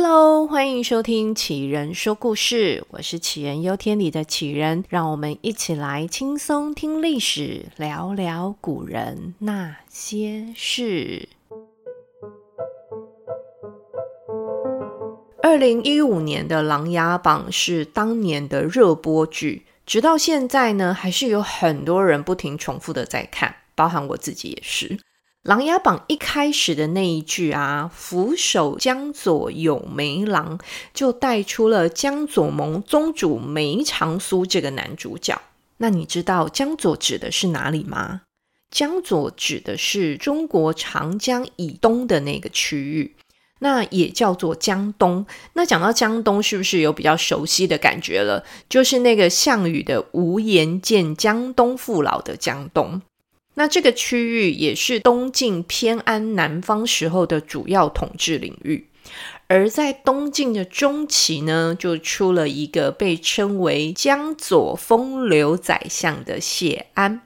Hello，欢迎收听杞人说故事，我是杞人忧天里的杞人，让我们一起来轻松听历史，聊聊古人那些事。二零一五年的《琅琊榜》是当年的热播剧，直到现在呢，还是有很多人不停重复的在看，包含我自己也是。《琅琊榜》一开始的那一句啊，“俯首江左有梅郎”，就带出了江左盟宗主梅长苏这个男主角。那你知道江左指的是哪里吗？江左指的是中国长江以东的那个区域，那也叫做江东。那讲到江东，是不是有比较熟悉的感觉了？就是那个项羽的“无颜见江东父老”的江东。那这个区域也是东晋偏安南方时候的主要统治领域，而在东晋的中期呢，就出了一个被称为江左风流宰相的谢安。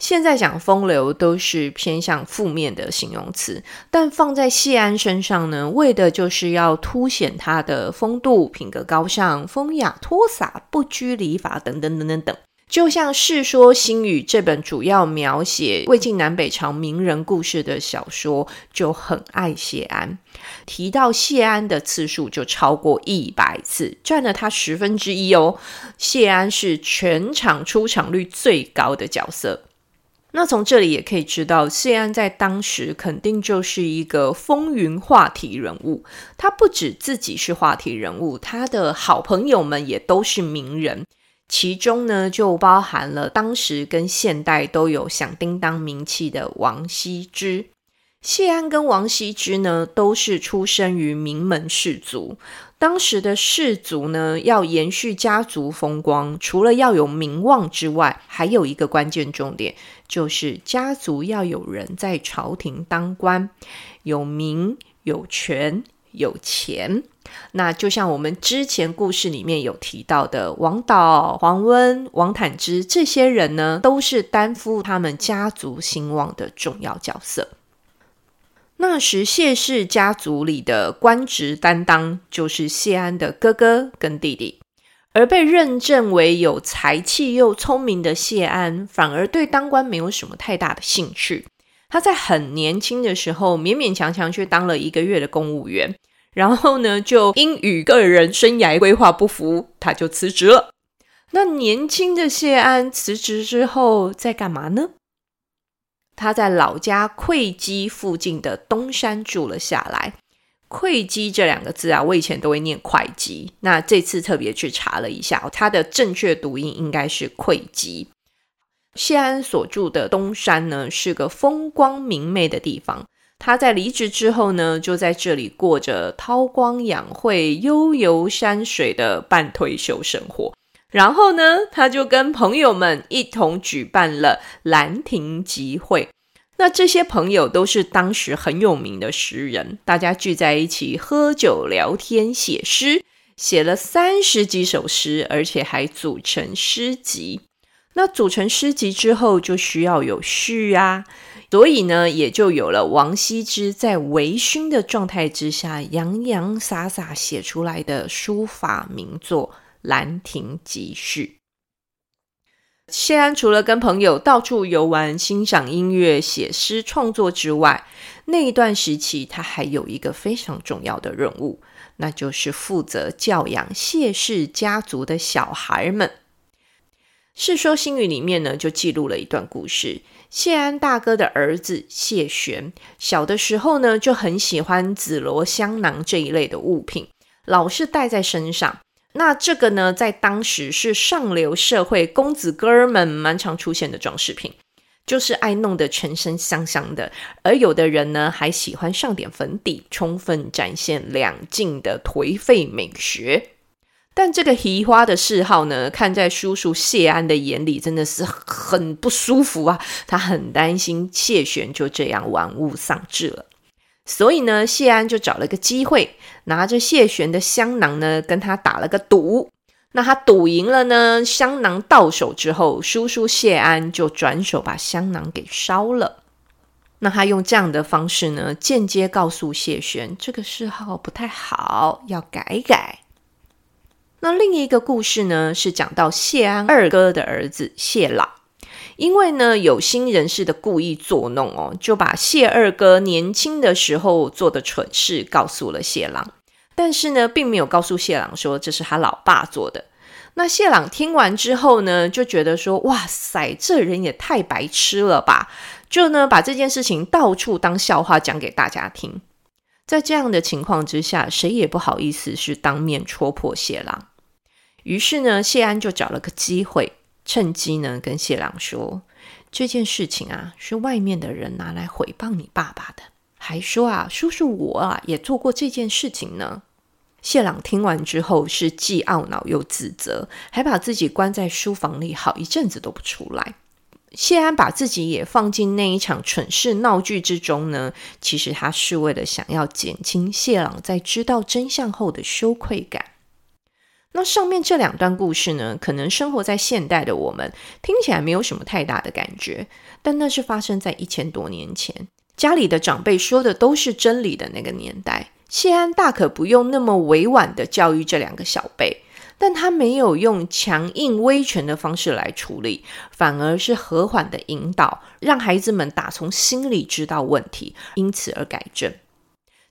现在讲风流都是偏向负面的形容词，但放在谢安身上呢，为的就是要凸显他的风度、品格高尚、风雅脱洒、不拘礼法等等等等等。就像《世说新语》这本主要描写魏晋南北朝名人故事的小说，就很爱谢安，提到谢安的次数就超过一百次，占了他十分之一哦。谢安是全场出场率最高的角色。那从这里也可以知道，谢安在当时肯定就是一个风云话题人物。他不止自己是话题人物，他的好朋友们也都是名人。其中呢，就包含了当时跟现代都有响叮当名气的王羲之。谢安跟王羲之呢，都是出生于名门士族。当时的士族呢，要延续家族风光，除了要有名望之外，还有一个关键重点，就是家族要有人在朝廷当官，有名有权。有钱，那就像我们之前故事里面有提到的，王导、黄温、王坦之这些人呢，都是担负他们家族兴旺的重要角色。那时谢氏家族里的官职担当，就是谢安的哥哥跟弟弟，而被认证为有才气又聪明的谢安，反而对当官没有什么太大的兴趣。他在很年轻的时候，勉勉强强去当了一个月的公务员，然后呢，就因与个人生涯规划不符，他就辞职了。那年轻的谢安辞职之后在干嘛呢？他在老家会稽附近的东山住了下来。会稽这两个字啊，我以前都会念会稽，那这次特别去查了一下，它的正确读音应该是会稽。谢安所住的东山呢，是个风光明媚的地方。他在离职之后呢，就在这里过着韬光养晦、悠游山水的半退休生活。然后呢，他就跟朋友们一同举办了兰亭集会。那这些朋友都是当时很有名的诗人，大家聚在一起喝酒聊天、写诗，写了三十几首诗，而且还组成诗集。那组成诗集之后，就需要有序啊，所以呢，也就有了王羲之在微醺的状态之下洋洋洒洒写出来的书法名作《兰亭集序》。谢安除了跟朋友到处游玩、欣赏音乐、写诗创作之外，那一段时期他还有一个非常重要的任务，那就是负责教养谢氏家族的小孩们。《世说新语》里面呢，就记录了一段故事。谢安大哥的儿子谢玄，小的时候呢，就很喜欢紫罗香囊这一类的物品，老是带在身上。那这个呢，在当时是上流社会公子哥儿们蛮常出现的装饰品，就是爱弄得全身香香的。而有的人呢，还喜欢上点粉底，充分展现两晋的颓废美学。但这个奇花的嗜好呢，看在叔叔谢安的眼里，真的是很不舒服啊！他很担心谢玄就这样玩物丧志了，所以呢，谢安就找了个机会，拿着谢玄的香囊呢，跟他打了个赌。那他赌赢了呢，香囊到手之后，叔叔谢安就转手把香囊给烧了。那他用这样的方式呢，间接告诉谢玄，这个嗜好不太好，要改改。那另一个故事呢，是讲到谢安二哥的儿子谢朗，因为呢有心人士的故意作弄哦，就把谢二哥年轻的时候做的蠢事告诉了谢朗，但是呢，并没有告诉谢朗说这是他老爸做的。那谢朗听完之后呢，就觉得说：“哇塞，这人也太白痴了吧！”就呢，把这件事情到处当笑话讲给大家听。在这样的情况之下，谁也不好意思是当面戳破谢朗。于是呢，谢安就找了个机会，趁机呢跟谢朗说：“这件事情啊，是外面的人拿来诽谤你爸爸的，还说啊，叔叔我啊也做过这件事情呢。”谢朗听完之后是既懊恼又自责，还把自己关在书房里好一阵子都不出来。谢安把自己也放进那一场蠢事闹剧之中呢，其实他是为了想要减轻谢朗在知道真相后的羞愧感。那上面这两段故事呢，可能生活在现代的我们听起来没有什么太大的感觉，但那是发生在一千多年前，家里的长辈说的都是真理的那个年代。谢安大可不用那么委婉的教育这两个小辈，但他没有用强硬威权的方式来处理，反而是和缓的引导，让孩子们打从心里知道问题，因此而改正。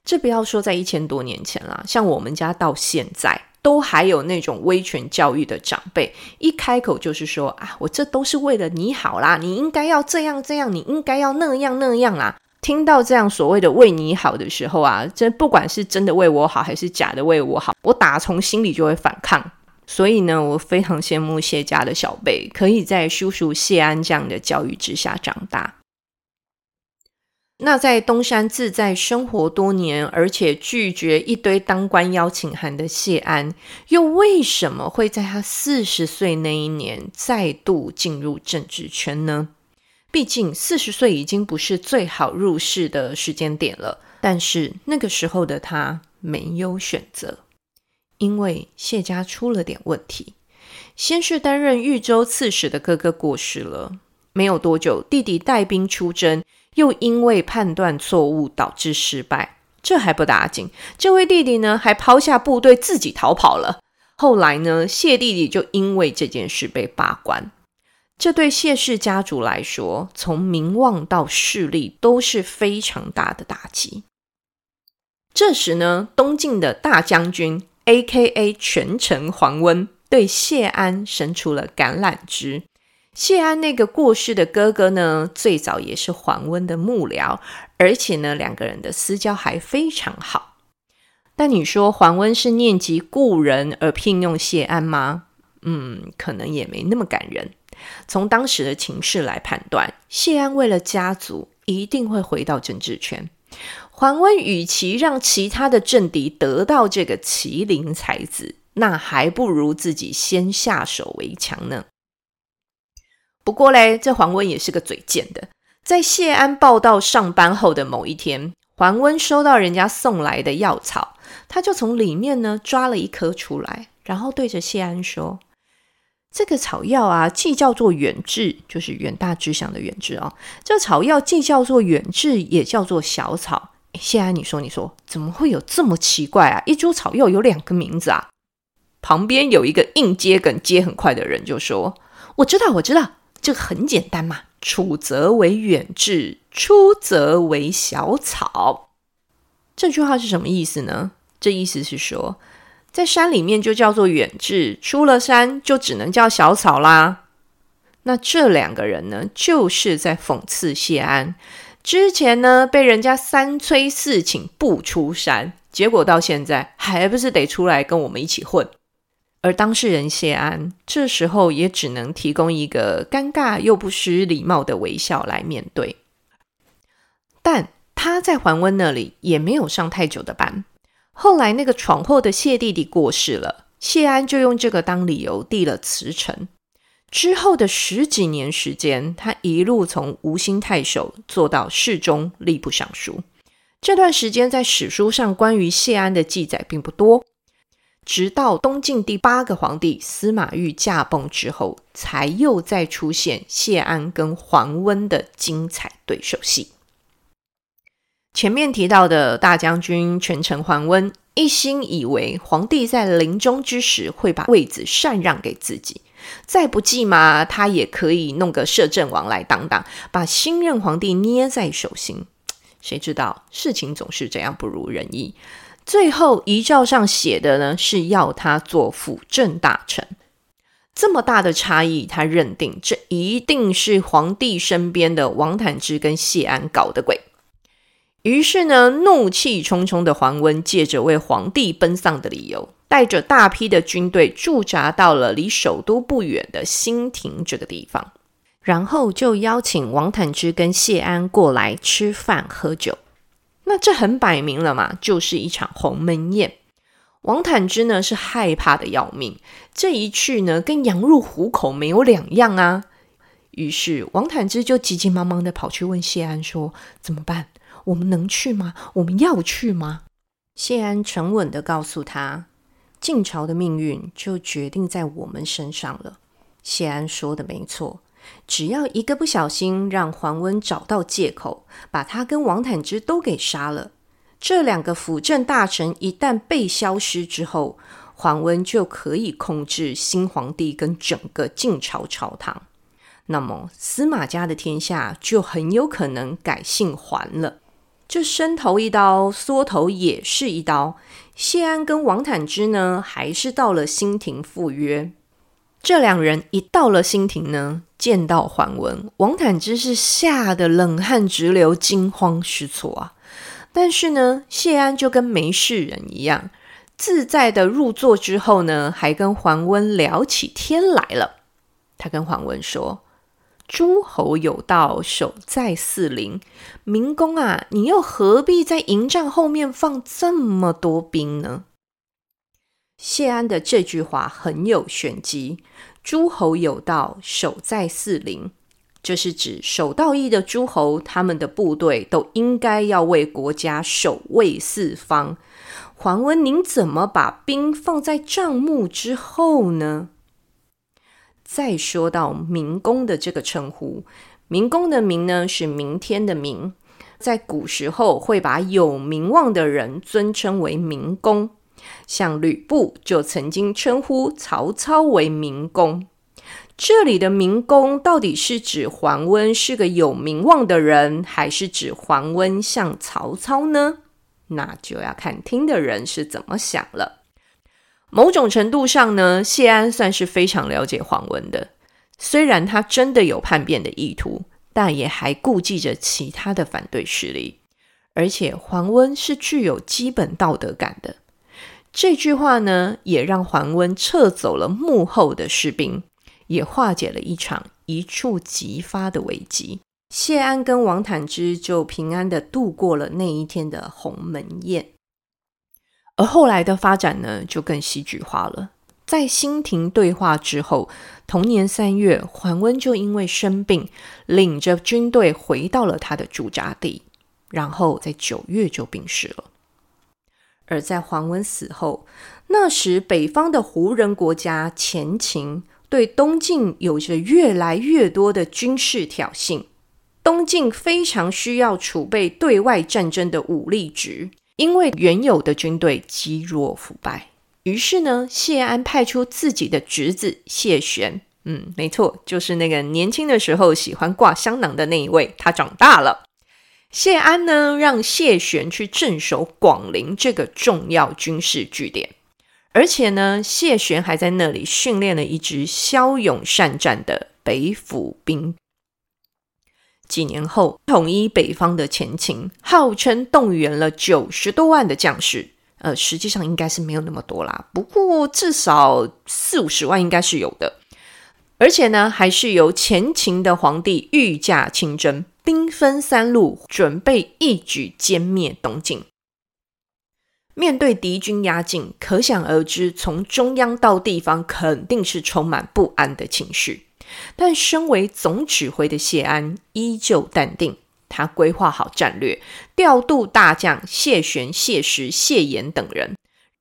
这不要说在一千多年前啦，像我们家到现在都还有那种威权教育的长辈，一开口就是说啊，我这都是为了你好啦，你应该要这样这样，你应该要那样那样啦。听到这样所谓的为你好的时候啊，这不管是真的为我好还是假的为我好，我打从心里就会反抗。所以呢，我非常羡慕谢家的小辈，可以在叔叔谢安这样的教育之下长大。那在东山自在生活多年，而且拒绝一堆当官邀请函的谢安，又为什么会在他四十岁那一年再度进入政治圈呢？毕竟四十岁已经不是最好入世的时间点了，但是那个时候的他没有选择，因为谢家出了点问题。先是担任豫州刺史的哥哥过世了，没有多久，弟弟带兵出征，又因为判断错误导致失败。这还不打紧，这位弟弟呢还抛下部队自己逃跑了。后来呢，谢弟弟就因为这件事被罢官。这对谢氏家族来说，从名望到势力都是非常大的打击。这时呢，东晋的大将军 （A.K.A. 权臣桓温）对谢安伸出了橄榄枝。谢安那个过世的哥哥呢，最早也是桓温的幕僚，而且呢，两个人的私交还非常好。但你说桓温是念及故人而聘用谢安吗？嗯，可能也没那么感人。从当时的情势来判断，谢安为了家族，一定会回到政治圈。桓温与其让其他的政敌得到这个麒麟才子，那还不如自己先下手为强呢。不过嘞，这桓温也是个嘴贱的。在谢安报到上班后的某一天，桓温收到人家送来的药草，他就从里面呢抓了一颗出来，然后对着谢安说。这个草药啊，既叫做远志，就是远大志向的远志哦。这草药既叫做远志，也叫做小草。谢安，你说，你说，怎么会有这么奇怪啊？一株草药有两个名字啊？旁边有一个硬接梗接很快的人就说：“我知道，我知道，这个很简单嘛。处则为远志，出则为小草。”这句话是什么意思呢？这意思是说。在山里面就叫做远志，出了山就只能叫小草啦。那这两个人呢，就是在讽刺谢安。之前呢，被人家三催四请不出山，结果到现在还不是得出来跟我们一起混。而当事人谢安这时候也只能提供一个尴尬又不失礼貌的微笑来面对。但他在桓温那里也没有上太久的班。后来，那个闯祸的谢弟弟过世了，谢安就用这个当理由递了辞呈。之后的十几年时间，他一路从吴兴太守做到侍中、吏部尚书。这段时间在史书上关于谢安的记载并不多，直到东晋第八个皇帝司马昱驾崩之后，才又再出现谢安跟桓温的精彩对手戏。前面提到的大将军权臣桓温，一心以为皇帝在临终之时会把位子禅让给自己，再不济嘛，他也可以弄个摄政王来当当，把新任皇帝捏在手心。谁知道事情总是这样不如人意，最后遗诏上写的呢，是要他做辅政大臣。这么大的差异，他认定这一定是皇帝身边的王坦之跟谢安搞的鬼。于是呢，怒气冲冲的桓温借着为皇帝奔丧的理由，带着大批的军队驻扎到了离首都不远的新亭这个地方。然后就邀请王坦之跟谢安过来吃饭喝酒，那这很摆明了嘛，就是一场鸿门宴。王坦之呢是害怕的要命，这一去呢跟羊入虎口没有两样啊。于是王坦之就急急忙忙的跑去问谢安说：“怎么办？我们能去吗？我们要去吗？”谢安沉稳的告诉他：“晋朝的命运就决定在我们身上了。”谢安说的没错。只要一个不小心，让桓温找到借口，把他跟王坦之都给杀了。这两个辅政大臣一旦被消失之后，桓温就可以控制新皇帝跟整个晋朝朝堂。那么司马家的天下就很有可能改姓桓了。这伸头一刀，缩头也是一刀。谢安跟王坦之呢，还是到了新亭赴约。这两人一到了新亭呢，见到桓温，王坦之是吓得冷汗直流，惊慌失措啊。但是呢，谢安就跟没事人一样，自在的入座之后呢，还跟桓温聊起天来了。他跟桓温说：“诸侯有道，守在四邻。明公啊，你又何必在营帐后面放这么多兵呢？”谢安的这句话很有玄机。诸侯有道，守在四邻，这是指守道义的诸侯，他们的部队都应该要为国家守卫四方。桓温，您怎么把兵放在帐幕之后呢？再说到明公的这个称呼，明公的明呢，是明天的明，在古时候会把有名望的人尊称为明公。像吕布就曾经称呼曹操为明公，这里的明公到底是指桓温是个有名望的人，还是指桓温像曹操呢？那就要看听的人是怎么想了。某种程度上呢，谢安算是非常了解桓温的，虽然他真的有叛变的意图，但也还顾忌着其他的反对势力，而且桓温是具有基本道德感的。这句话呢，也让桓温撤走了幕后的士兵，也化解了一场一触即发的危机。谢安跟王坦之就平安的度过了那一天的鸿门宴。而后来的发展呢，就更戏剧化了。在新亭对话之后，同年三月，桓温就因为生病，领着军队回到了他的驻扎地，然后在九月就病逝了。而在桓温死后，那时北方的胡人国家前秦对东晋有着越来越多的军事挑衅，东晋非常需要储备对外战争的武力值，因为原有的军队积弱腐败。于是呢，谢安派出自己的侄子谢玄，嗯，没错，就是那个年轻的时候喜欢挂香囊的那一位，他长大了。谢安呢，让谢玄去镇守广陵这个重要军事据点，而且呢，谢玄还在那里训练了一支骁勇善战的北府兵。几年后，统一北方的前秦，号称动员了九十多万的将士，呃，实际上应该是没有那么多啦，不过至少四五十万应该是有的，而且呢，还是由前秦的皇帝御驾亲征。兵分三路，准备一举歼灭东晋。面对敌军压境，可想而知，从中央到地方肯定是充满不安的情绪。但身为总指挥的谢安依旧淡定，他规划好战略，调度大将谢玄、谢石、谢岩等人，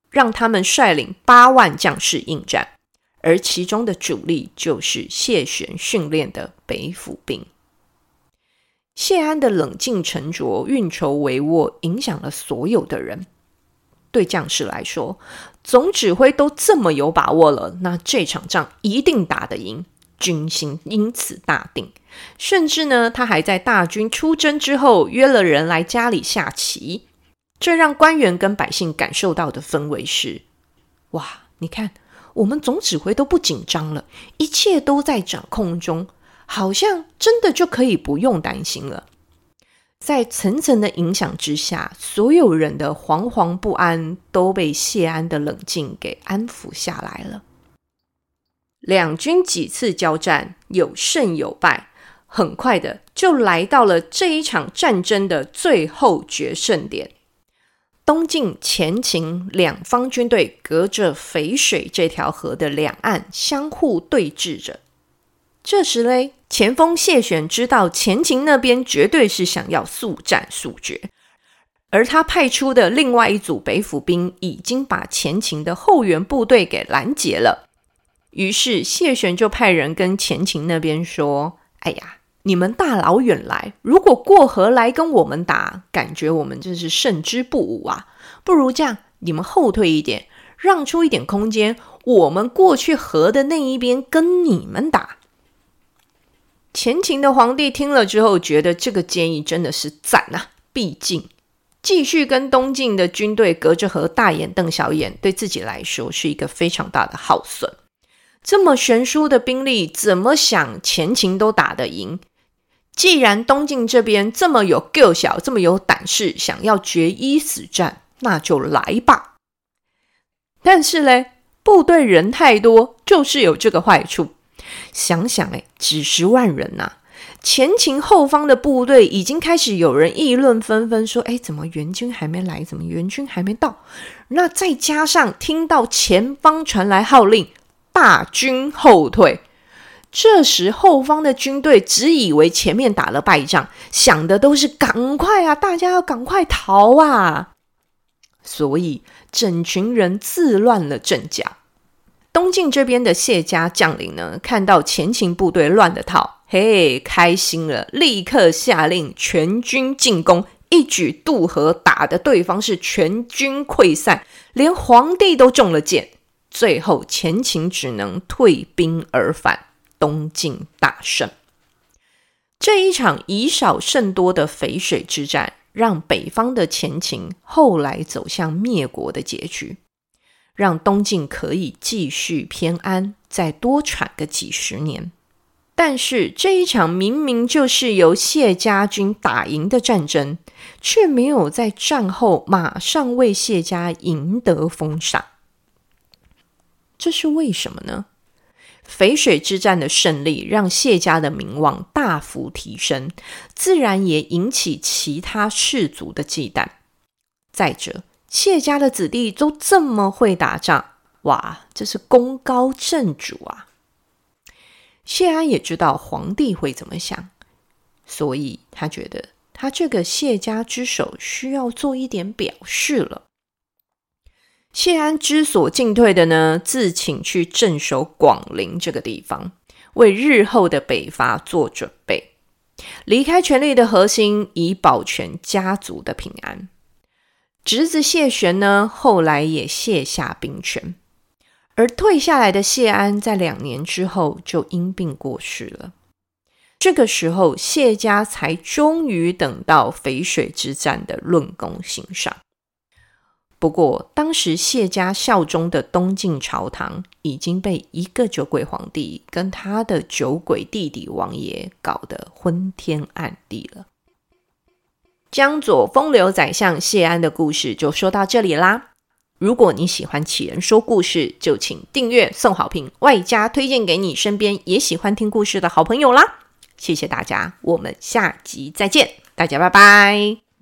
让他们率领八万将士应战，而其中的主力就是谢玄训练的北府兵。谢安的冷静沉着、运筹帷幄，影响了所有的人。对将士来说，总指挥都这么有把握了，那这场仗一定打得赢，军心因此大定。甚至呢，他还在大军出征之后约了人来家里下棋。这让官员跟百姓感受到的氛围是：哇，你看，我们总指挥都不紧张了，一切都在掌控中，好像真的就可以不用担心了。在层层的影响之下，所有人的惶惶不安都被谢安的冷静给安抚下来了。两军几次交战，有胜有败，很快的就来到了这一场战争的最后决胜点。东晋、前秦两方军队隔着淝水这条河的两岸相互对峙着。这时嘞，前锋谢玄知道前秦那边绝对是想要速战速决，而他派出的另外一组北府兵已经把前秦的后援部队给拦截了。于是谢玄就派人跟前秦那边说：“哎呀。”你们大老远来，如果过河来跟我们打，感觉我们真是胜之不武啊！不如这样，你们后退一点，让出一点空间，我们过去河的那一边跟你们打。前秦的皇帝听了之后，觉得这个建议真的是赞呐！毕竟继续跟东晋的军队隔着河大眼瞪小眼，对自己来说是一个非常大的耗损。这么悬殊的兵力，怎么想前秦都打得赢？既然东晋这边这么有够小，这么有胆识，想要决一死战，那就来吧。但是嘞，部队人太多，就是有这个坏处。想想诶，几十万人呐、前秦后方的部队已经开始有人议论纷纷，说：“哎，怎么援军还没来？怎么援军还没到？”那再加上听到前方传来号令，大军后退。这时，后方的军队只以为前面打了败仗，想的都是赶快啊，大家要赶快逃啊！所以，整群人自乱了阵脚。东晋这边的谢家将领呢，看到前秦部队乱了套，嘿，开心了，立刻下令全军进攻，一举渡河，打得对方是全军溃散，连皇帝都中了箭。最后，前秦只能退兵而返。东晋大胜，这一场以少胜多的淝水之战，让北方的前秦后来走向灭国的结局，让东晋可以继续偏安，再多喘个几十年。但是这一场明明就是由谢家军打赢的战争，却没有在战后马上为谢家赢得封赏，这是为什么呢？淝水之战的胜利让谢家的名望大幅提升，自然也引起其他氏族的忌惮。再者，谢家的子弟都这么会打仗，哇，这是功高震主啊！谢安也知道皇帝会怎么想，所以他觉得他这个谢家之首需要做一点表示了。谢安之所进退的呢，自请去镇守广陵这个地方，为日后的北伐做准备，离开权力的核心，以保全家族的平安。侄子谢玄呢，后来也卸下兵权，而退下来的谢安，在两年之后就因病过世了。这个时候，谢家才终于等到淝水之战的论功行赏。不过，当时谢家效忠的东晋朝堂已经被一个酒鬼皇帝跟他的酒鬼弟弟王爷搞得昏天暗地了。江左风流宰相谢安的故事就说到这里啦。如果你喜欢杞人说故事，就请订阅、送好评，外加推荐给你身边也喜欢听故事的好朋友啦。谢谢大家，我们下集再见，大家拜拜。